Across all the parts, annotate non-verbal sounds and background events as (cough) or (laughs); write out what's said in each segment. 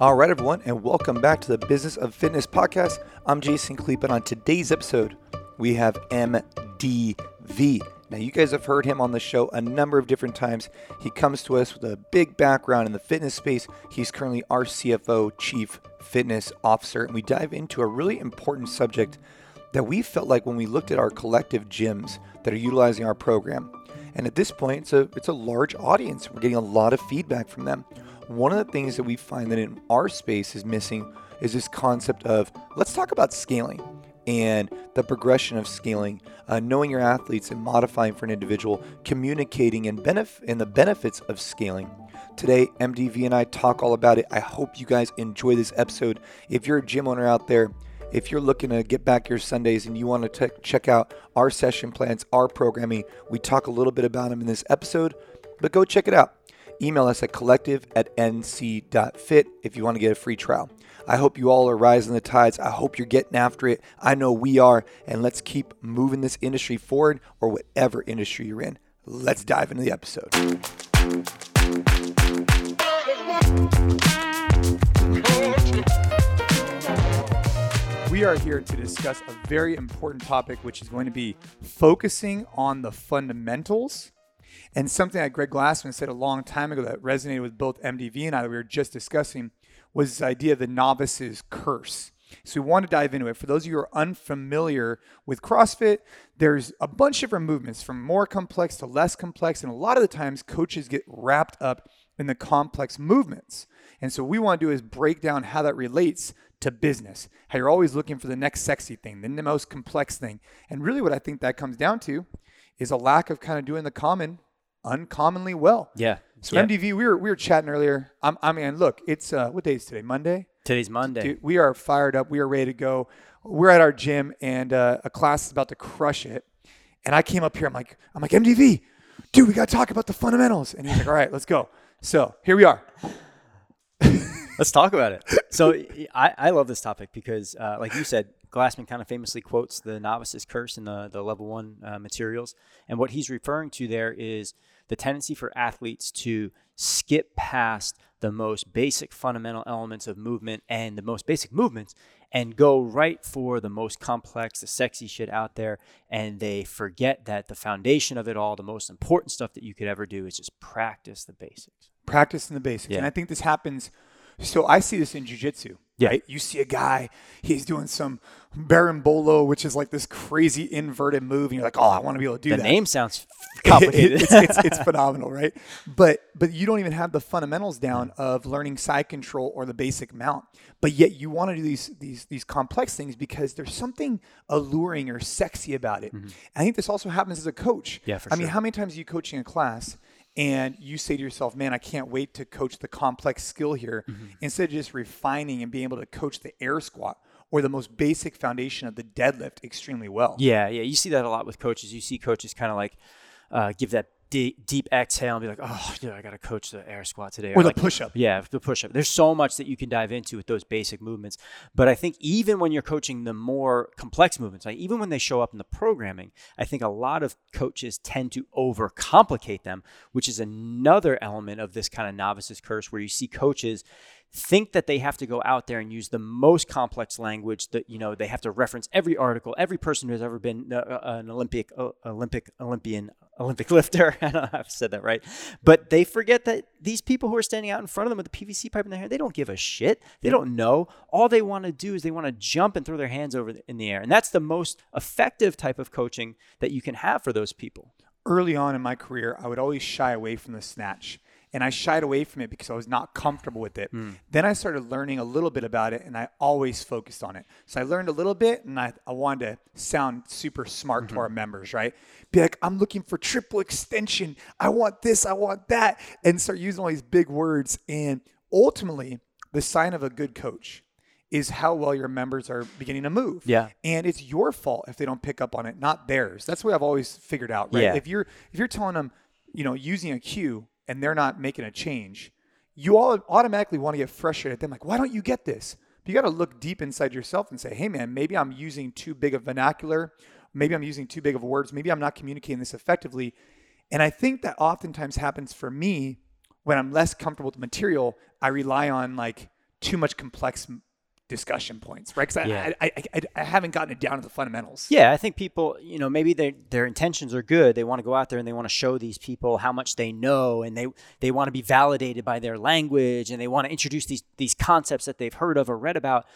All right, everyone, and welcome back to the Business of Fitness podcast. I'm Jason Khalipa, and on today's episode, we have MDV. Now, you guys have heard him on the show a number of different times. He comes to us with a big background in the fitness space. He's currently our CFO, Chief Fitness Officer, and we dive into a really important subject that we felt like when we looked at our collective gyms that are utilizing our program. And at this point, it's a, it's a large audience. We're getting a lot of feedback from them one of the things that we find that in our space is missing is this concept of let's talk about scaling and the progression of scaling, uh, knowing your athletes and modifying for an individual, communicating and, benef- and the benefits of scaling. Today, MDV and I talk all about it. I hope you guys enjoy this episode. If you're a gym owner out there, if you're looking to get back your Sundays and you want to t- check out our session plans, our programming, we talk a little bit about them in this episode, but go check it out email us at collective at nc.fit if you want to get a free trial. I hope you all are rising the tides. I hope you're getting after it. I know we are. And let's keep moving this industry forward or whatever industry you're in. Let's dive into the episode. We are here to discuss a very important topic, which is going to be focusing on the fundamentals and something that Greg Glassman said a long time ago that resonated with both MDV and I that we were just discussing was this idea of the novice's curse. So we want to dive into it. For those of you who are unfamiliar with CrossFit, there's a bunch of different movements from more complex to less complex. And a lot of the times coaches get wrapped up in the complex movements. And so what we want to do is break down how that relates to business, how you're always looking for the next sexy thing, the most complex thing. And really what I think that comes down to is a lack of kind of doing the common uncommonly well. Yeah. So yeah. MDV, we were we were chatting earlier. I'm, I mean, look, it's uh, what day is today? Monday. Today's Monday. Dude, we are fired up. We are ready to go. We're at our gym, and uh, a class is about to crush it. And I came up here. I'm like, I'm like MDV, dude. We got to talk about the fundamentals. And he's like, All right, let's go. So here we are. let's talk about it. So I, I love this topic because, uh, like you said, Glassman kind of famously quotes the novice's curse in the, the level one uh, materials. And what he's referring to there is the tendency for athletes to skip past the most basic fundamental elements of movement and the most basic movements and go right for the most complex, the sexy shit out there. And they forget that the foundation of it all, the most important stuff that you could ever do is just practice the basics. Practice in the basics. Yeah. And I think this happens. So I see this in jujitsu. Yeah. Right? You see a guy, he's doing some berimbolo, which is like this crazy inverted move, and you're like, oh, I want to be able to do the that. The name sounds (laughs) complicated. it's, it's, (laughs) it's, phenomenal, right? But but you don't even have the fundamentals down of learning side control or the basic mount. But yet you want to do these these these complex things because there's something alluring or sexy about it. Mm-hmm. I think this also happens as a coach. Yeah, for I sure. mean, how many times are you coaching a class? And you say to yourself, man, I can't wait to coach the complex skill here mm-hmm. instead of just refining and being able to coach the air squat or the most basic foundation of the deadlift extremely well. Yeah, yeah. You see that a lot with coaches. You see coaches kind of like uh, give that deep, deep exhale and be like, oh, dude, I got to coach the air squat today. Or, or the like, push up. Yeah, the push up. There's so much that you can dive into with those basic movements. But I think even when you're coaching the more complex movements, like even when they show up in the programming, I think a lot of coaches tend to overcomplicate them, which is another element of this kind of novice's curse where you see coaches think that they have to go out there and use the most complex language that you know they have to reference every article every person who's ever been uh, uh an olympic uh, olympic olympian olympic (laughs) lifter. I don't know if i've said that right. But they forget that these people who are standing out in front of them with the pvc pipe in their hand they don't give a shit. They don't know. All they want to do is they want to jump and throw their hands over in the air. And that's the most effective type of coaching that you can have for those people. Early on in my career i would always shy away from the snatch and I shied away from it because I was not comfortable with it. Mm. Then I started learning a little bit about it and I always focused on it. So I learned a little bit and I, I wanted to sound super smart mm-hmm. to our members, right? Be like, I'm looking for triple extension. I want this, I want that. And start using all these big words. And ultimately, the sign of a good coach is how well your members are beginning to move. Yeah. And it's your fault if they don't pick up on it, not theirs. That's what I've always figured out, right? Yeah. If you're if you're telling them, you know, using a cue and they're not making a change, you all automatically want to get frustrated at them. Like, why don't you get this? But you got to look deep inside yourself and say, hey, man, maybe I'm using too big of vernacular. Maybe I'm using too big of words. Maybe I'm not communicating this effectively. And I think that oftentimes happens for me when I'm less comfortable with the material. I rely on like too much complex discussion points, right? Because Yeah. I, I, I, I haven't gotten it down to the fundamentals. Yeah, I think people, you know, maybe their their intentions are good. They want to go out there and they want to show these people how much they know, and they they want to be validated by their language, and they want to introduce these these concepts that they've heard of or read about.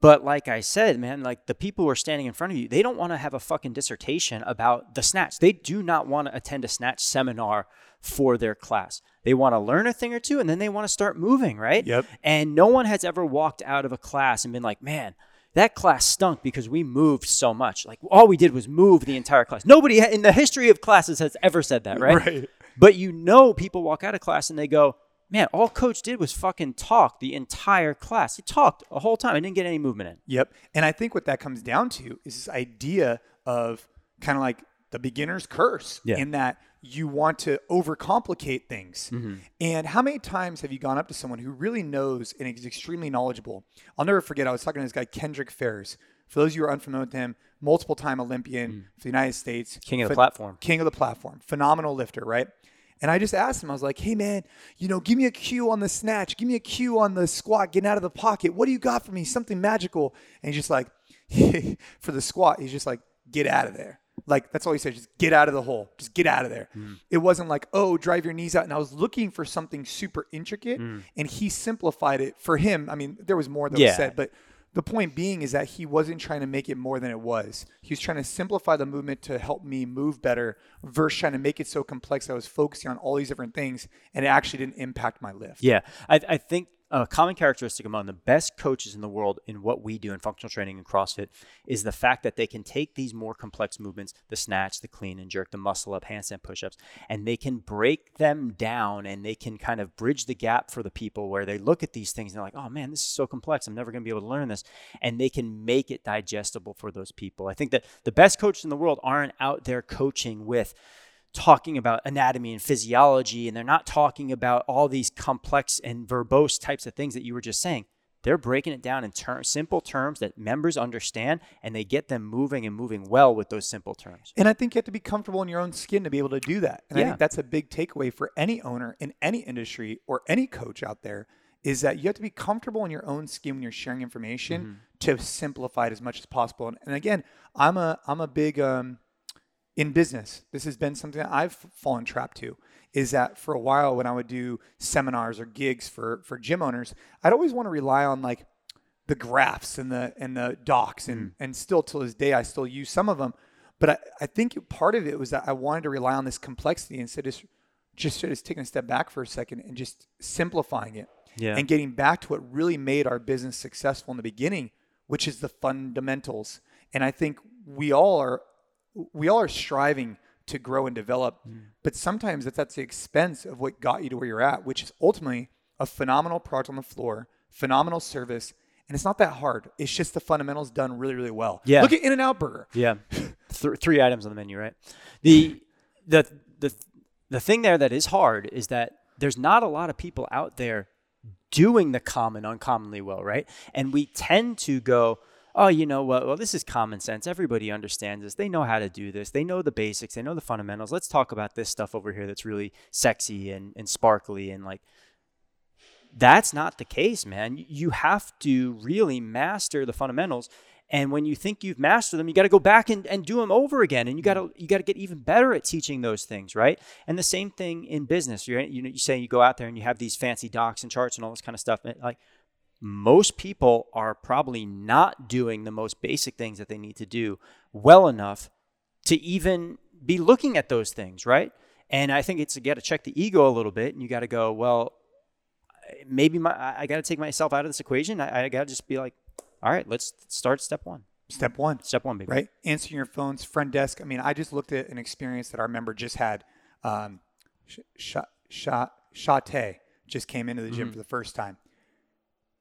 But like I said, man, like the people who are standing in front of you, they don't want to have a fucking dissertation about the snatch. They do not want to attend a snatch seminar for their class. They want to learn a thing or two and then they want to start moving, right? Yep. And no one has ever walked out of a class and been like, man, that class stunk because we moved so much. Like all we did was move the entire class. Nobody in the history of classes has ever said that, right? Right. But you know, people walk out of class and they go, man, all coach did was fucking talk the entire class. He talked a whole time. I didn't get any movement in. Yep. And I think what that comes down to is this idea of kind of like the beginner's curse Yeah. in that you want to overcomplicate things. Mm-hmm. And how many times have you gone up to someone who really knows and is extremely knowledgeable? I'll never forget, I was talking to this guy, Kendrick Farris. For those of you who are unfamiliar with him, multiple time Olympian mm. for the United States. King of the Phen- platform. King of the platform. Phenomenal lifter, right? And I just asked him, I was like, hey man, you know, give me a cue on the snatch, give me a cue on the squat, getting out of the pocket. What do you got for me? Something magical. And he's just like, (laughs) for the squat, he's just like, get out of there. Like that's all he said, just get out of the hole. Just get out of there. Mm. It wasn't like, oh, drive your knees out. And I was looking for something super intricate mm. and he simplified it for him. I mean, there was more that Yeah. was said, but the point being is that he wasn't trying to make it more than it was. He was trying to simplify the movement to help me move better versus trying to make it so complex. That I was focusing on all these different things and it actually didn't impact my lift. Yeah, I, I think a common characteristic among the best coaches in the world in what we do in functional training and CrossFit is the fact that they can take these more complex movements, the snatch, the clean and jerk, the muscle up, handstand push-ups, and they can break them down and they can kind of bridge the gap for the people where they look at these things and they're like, oh man, this is so complex. I'm never going to be able to learn this. And they can make it digestible for those people. I think that the best coaches in the world aren't out there coaching with talking about anatomy and physiology and they're not talking about all these complex and verbose types of things that you were just saying they're breaking it down in ter- simple terms that members understand and they get them moving and moving well with those simple terms And I think you have to be comfortable in your own skin to be able to do that. And I Yeah. think that's a big takeaway for any owner in any industry or any coach out there is that you have to be comfortable in your own skin when you're sharing information to simplify it as much as possible. And, and again, I'm a I'm a big um, in business. This has been something that I've fallen trapped to. Is that for a while when I would do seminars or gigs for for gym owners, I'd always want to rely on like the graphs and the and the docs and mm. and still till this day I still use some of them. But I, I think part of it was that I wanted to rely on this complexity instead of just sort of taking a step back for a second and just simplifying it Yeah. and getting back to what really made our business successful in the beginning, which is the fundamentals. And I think we all are we all are striving to grow and develop, but sometimes that's at the expense of what got you to where you're at, which is ultimately a phenomenal product on the floor, phenomenal service, and it's not that hard. It's just the fundamentals done really, really well. Yeah. Look at In and Out Burger. Yeah, (laughs) Th- three items on the menu, right? The the the the thing there that is hard is that there's not a lot of people out there doing the common uncommonly well, right? And we tend to go, oh, you know what? Well, this is common sense. Everybody understands this. They know how to do this. They know the basics. They know the fundamentals. Let's talk about this stuff over here that's really sexy and, and sparkly and like that's not the case, man. You have to really master the fundamentals. And when you think you've mastered them, you got to go back and, and do them over again. And you got to you got to get even better at teaching those things, right? And the same thing in business. You're, you know, you say you go out there and you have these fancy docs and charts and all this kind of stuff. Like most people are probably not doing the most basic things that they need to do well enough to even be looking at those things, right? And I think it's you got to check the ego a little bit, and you got to go, well, maybe my I- got to take myself out of this equation. I, I got to just be like, all right, let's start step one. Step one. Step one, baby. right? Answering your phones, front desk. I mean, I just looked at an experience that our member just had. Um, Sh- Sh- Sh- Shate just came into the gym for the first time.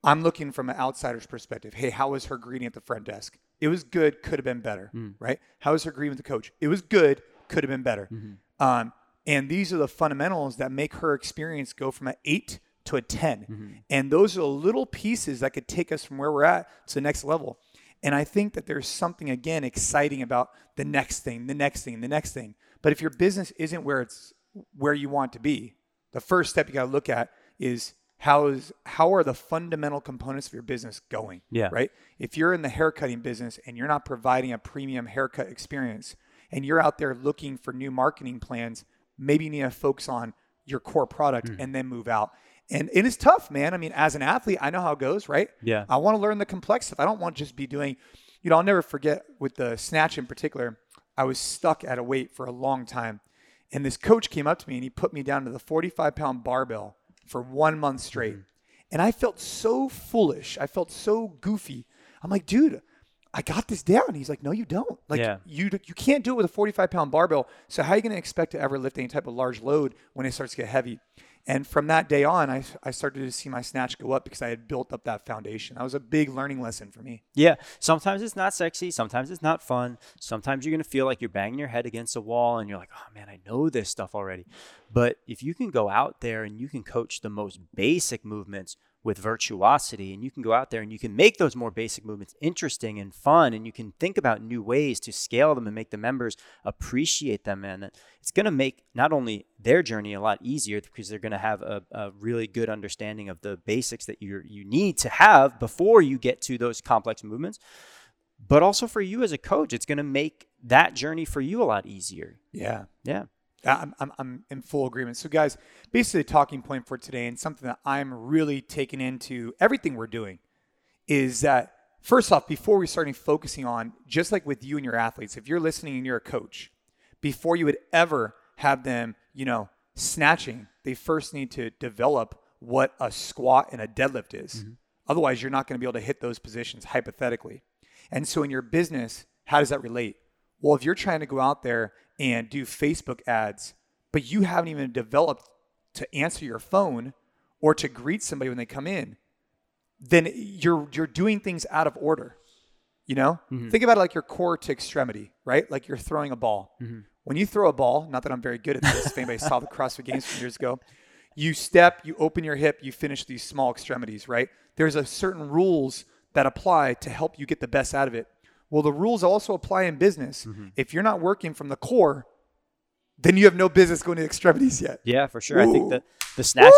I'm looking from an outsider's perspective. Hey, how was her greeting at the front desk? It was good, could have been better, mm. right? How was her greeting with the coach? It was good, could have been better. Mm-hmm. Um, and these are the fundamentals that make her experience go from an eight to a 10. Mm-hmm. And those are the little pieces that could take us from where we're at to the next level. And I think that there's something, again, exciting about the next thing, the next thing, the next thing. But if your business isn't where it's where you want to be, the first step you got to look at is how is how are the fundamental components of your business going? Yeah. Right. If you're in the haircutting business and you're not providing a premium haircut experience, and you're out there looking for new marketing plans, maybe you need to focus on your core product Hmm. and then move out. And it is tough, man. I mean, as an athlete, I know how it goes, right? Yeah. I want to learn the complex stuff. I don't want to just be doing, you know, I'll never forget with the snatch in particular, I was stuck at a weight for a long time. And this coach came up to me and he put me down to the 45 pound barbell for one month straight. Mm-hmm. And I felt so foolish. I felt so goofy. I'm like, dude, I got this down. He's like, no, you don't. Like, Yeah. you you can't do it with a 45 pound barbell. So how are you going to expect to ever lift any type of large load when it starts to get heavy? And from that day on, I, I started to see my snatch go up because I had built up that foundation. That was a big learning lesson for me. Yeah, sometimes it's not sexy, sometimes it's not fun. Sometimes you're going to feel like you're banging your head against a wall and you're like, "Oh man, I know this stuff already." But if you can go out there and you can coach the most basic movements with virtuosity and you can go out there and you can make those more basic movements interesting and fun and you can think about new ways to scale them and make the members appreciate them and it's going to make not only their journey a lot easier because they're going to have a, a really good understanding of the basics that you you need to have before you get to those complex movements but also for you as a coach it's going to make that journey for you a lot easier. Yeah. yeah I'm, I'm, I'm in full agreement. So, guys, basically, the talking point for today and something that I'm really taking into everything we're doing is that, first off, before we starting focusing on, just like with you and your athletes, if you're listening and you're a coach, before you would ever have them, you know, snatching, they first need to develop what a squat and a deadlift is. Mm-hmm. Otherwise, you're not going to be able to hit those positions hypothetically. And so, in your business, how does that relate? Well, if you're trying to go out there and do Facebook ads, but you haven't even developed to answer your phone or to greet somebody when they come in, then you're you're doing things out of order. You know, mm-hmm. think about it like your core to extremity, right? Like you're throwing a ball. Mm-hmm. When you throw a ball, not that I'm very good at this. if anybody saw the CrossFit Games from years ago, you step, you open your hip, you finish these small extremities, right? There's a certain rules that apply to help you get the best out of it. Well, the rules also apply in business. Mm-hmm. If you're not working from the core, then you have no business going to extremities yet. Yeah, for sure. I think the the snatch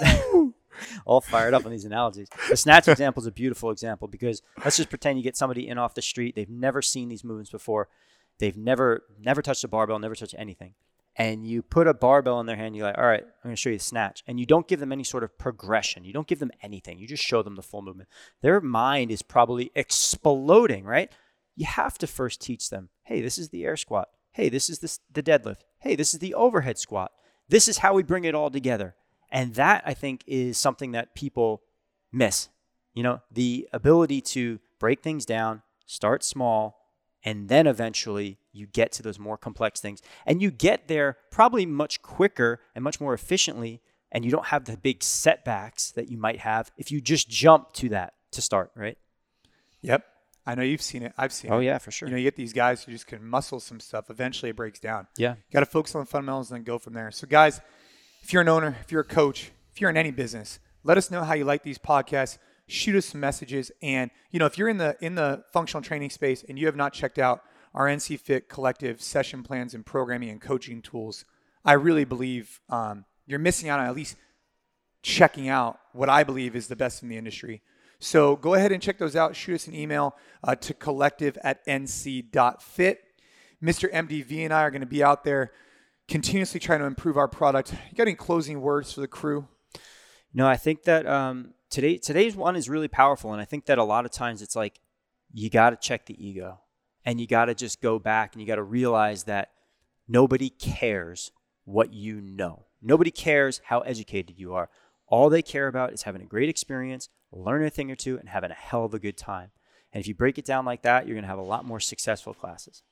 (laughs) all fired up on these analogies. The snatch (laughs) example is a beautiful example because let's just pretend you get somebody in off the street. They've never seen these movements before. They've never never touched a barbell, never touched anything. And you put a barbell in their hand, you're like, all right, I'm gonna show you the snatch. And you don't give them any sort of progression. You don't give them anything. You just show them the full movement. Their mind is probably exploding, right? You have to first teach them, hey, this is the air squat. Hey, this is the, the deadlift. Hey, this is the overhead squat. This is how we bring it all together. And that I think is something that people miss. You know, the ability to break things down, start small, and then eventually you get to those more complex things. And you get there probably much quicker and much more efficiently. And you don't have the big setbacks that you might have if you just jump to that to start, right? Yep. I know you've seen it. I've seen Oh, it. Oh yeah, for sure. You know, you get these guys who just can muscle some stuff. Eventually, it breaks down. Yeah. Got to focus on the fundamentals and then go from there. So, guys, if you're an owner, if you're a coach, if you're in any business, let us know how you like these podcasts. Shoot us some messages, and you know if you're in the in the functional training space and you have not checked out our NC Fit collective session plans and programming and coaching tools, I really believe um, you're missing out on at least checking out what I believe is the best in the industry. So go ahead and check those out. Shoot us an email uh, to collective at nc.fit. Mr. MDV and I are going to be out there continuously trying to improve our product. You got any closing words for the crew? No, I think that um, today today's one is really powerful, and I think that a lot of times it's like you got to check the ego, and you got to just go back and you got to realize that nobody cares what you know. Nobody cares how educated you are. All they care about is having a great experience, learning a thing or two, and having a hell of a good time. And if you break it down like that, you're going to have a lot more successful classes.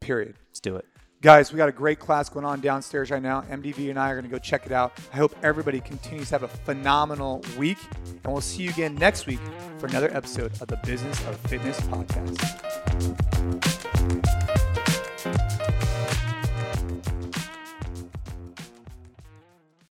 Period. Let's do it. Guys, we got a great class going on downstairs right now. MDV and I are going to go check it out. I hope everybody continues to have a phenomenal week, and we'll see you again next week for another episode of the Business of Fitness podcast.